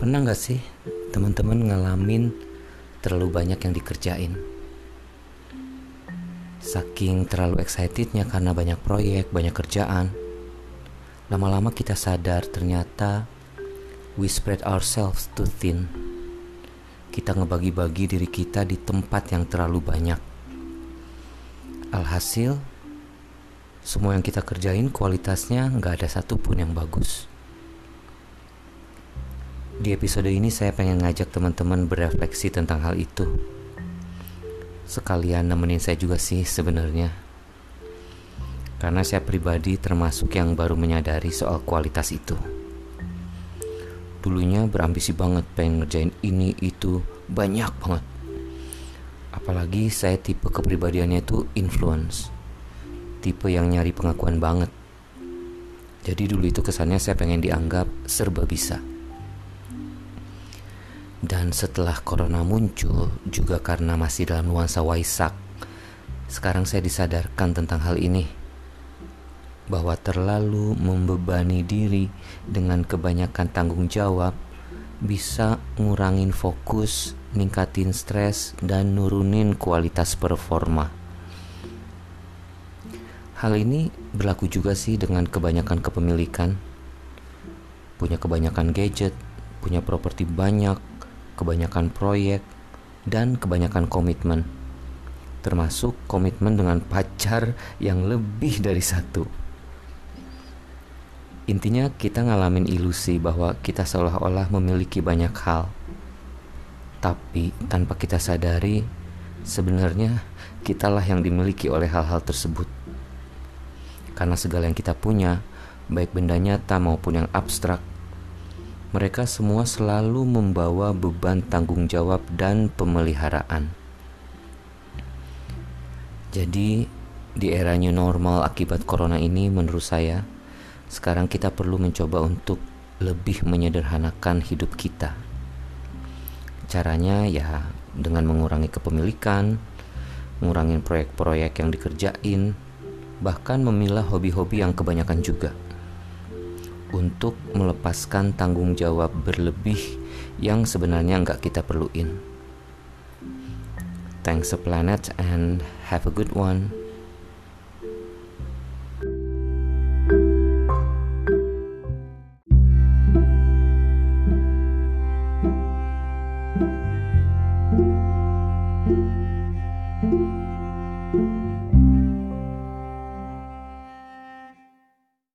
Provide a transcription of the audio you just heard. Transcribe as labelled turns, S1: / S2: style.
S1: Pernah gak sih teman-teman ngalamin terlalu banyak yang dikerjain? Saking terlalu excitednya karena banyak proyek, banyak kerjaan. Lama-lama kita sadar ternyata we spread ourselves too thin. Kita ngebagi-bagi diri kita di tempat yang terlalu banyak. Alhasil, semua yang kita kerjain kualitasnya nggak ada satupun yang bagus. Di episode ini saya pengen ngajak teman-teman berefleksi tentang hal itu. Sekalian nemenin saya juga sih sebenarnya. Karena saya pribadi termasuk yang baru menyadari soal kualitas itu. Dulunya berambisi banget pengen ngerjain ini itu banyak banget. Apalagi saya tipe kepribadiannya itu influence. Tipe yang nyari pengakuan banget. Jadi dulu itu kesannya saya pengen dianggap serba bisa. Dan setelah corona muncul, juga karena masih dalam nuansa Waisak, sekarang saya disadarkan tentang hal ini. Bahwa terlalu membebani diri dengan kebanyakan tanggung jawab bisa ngurangin fokus, ningkatin stres, dan nurunin kualitas performa. Hal ini berlaku juga sih dengan kebanyakan kepemilikan. Punya kebanyakan gadget, punya properti banyak, kebanyakan proyek, dan kebanyakan komitmen, termasuk komitmen dengan pacar yang lebih dari satu. Intinya, kita ngalamin ilusi bahwa kita seolah-olah memiliki banyak hal, tapi tanpa kita sadari, sebenarnya kitalah yang dimiliki oleh hal-hal tersebut. Karena segala yang kita punya, baik benda nyata maupun yang abstrak, mereka semua selalu membawa beban tanggung jawab dan pemeliharaan. Jadi, di era new normal akibat corona ini, menurut saya, sekarang kita perlu mencoba untuk lebih menyederhanakan hidup kita. Caranya ya dengan mengurangi kepemilikan, mengurangi proyek-proyek yang dikerjain, bahkan memilah hobi-hobi yang kebanyakan juga untuk melepaskan tanggung jawab berlebih yang sebenarnya nggak kita perluin. Thanks a planet and have a good one.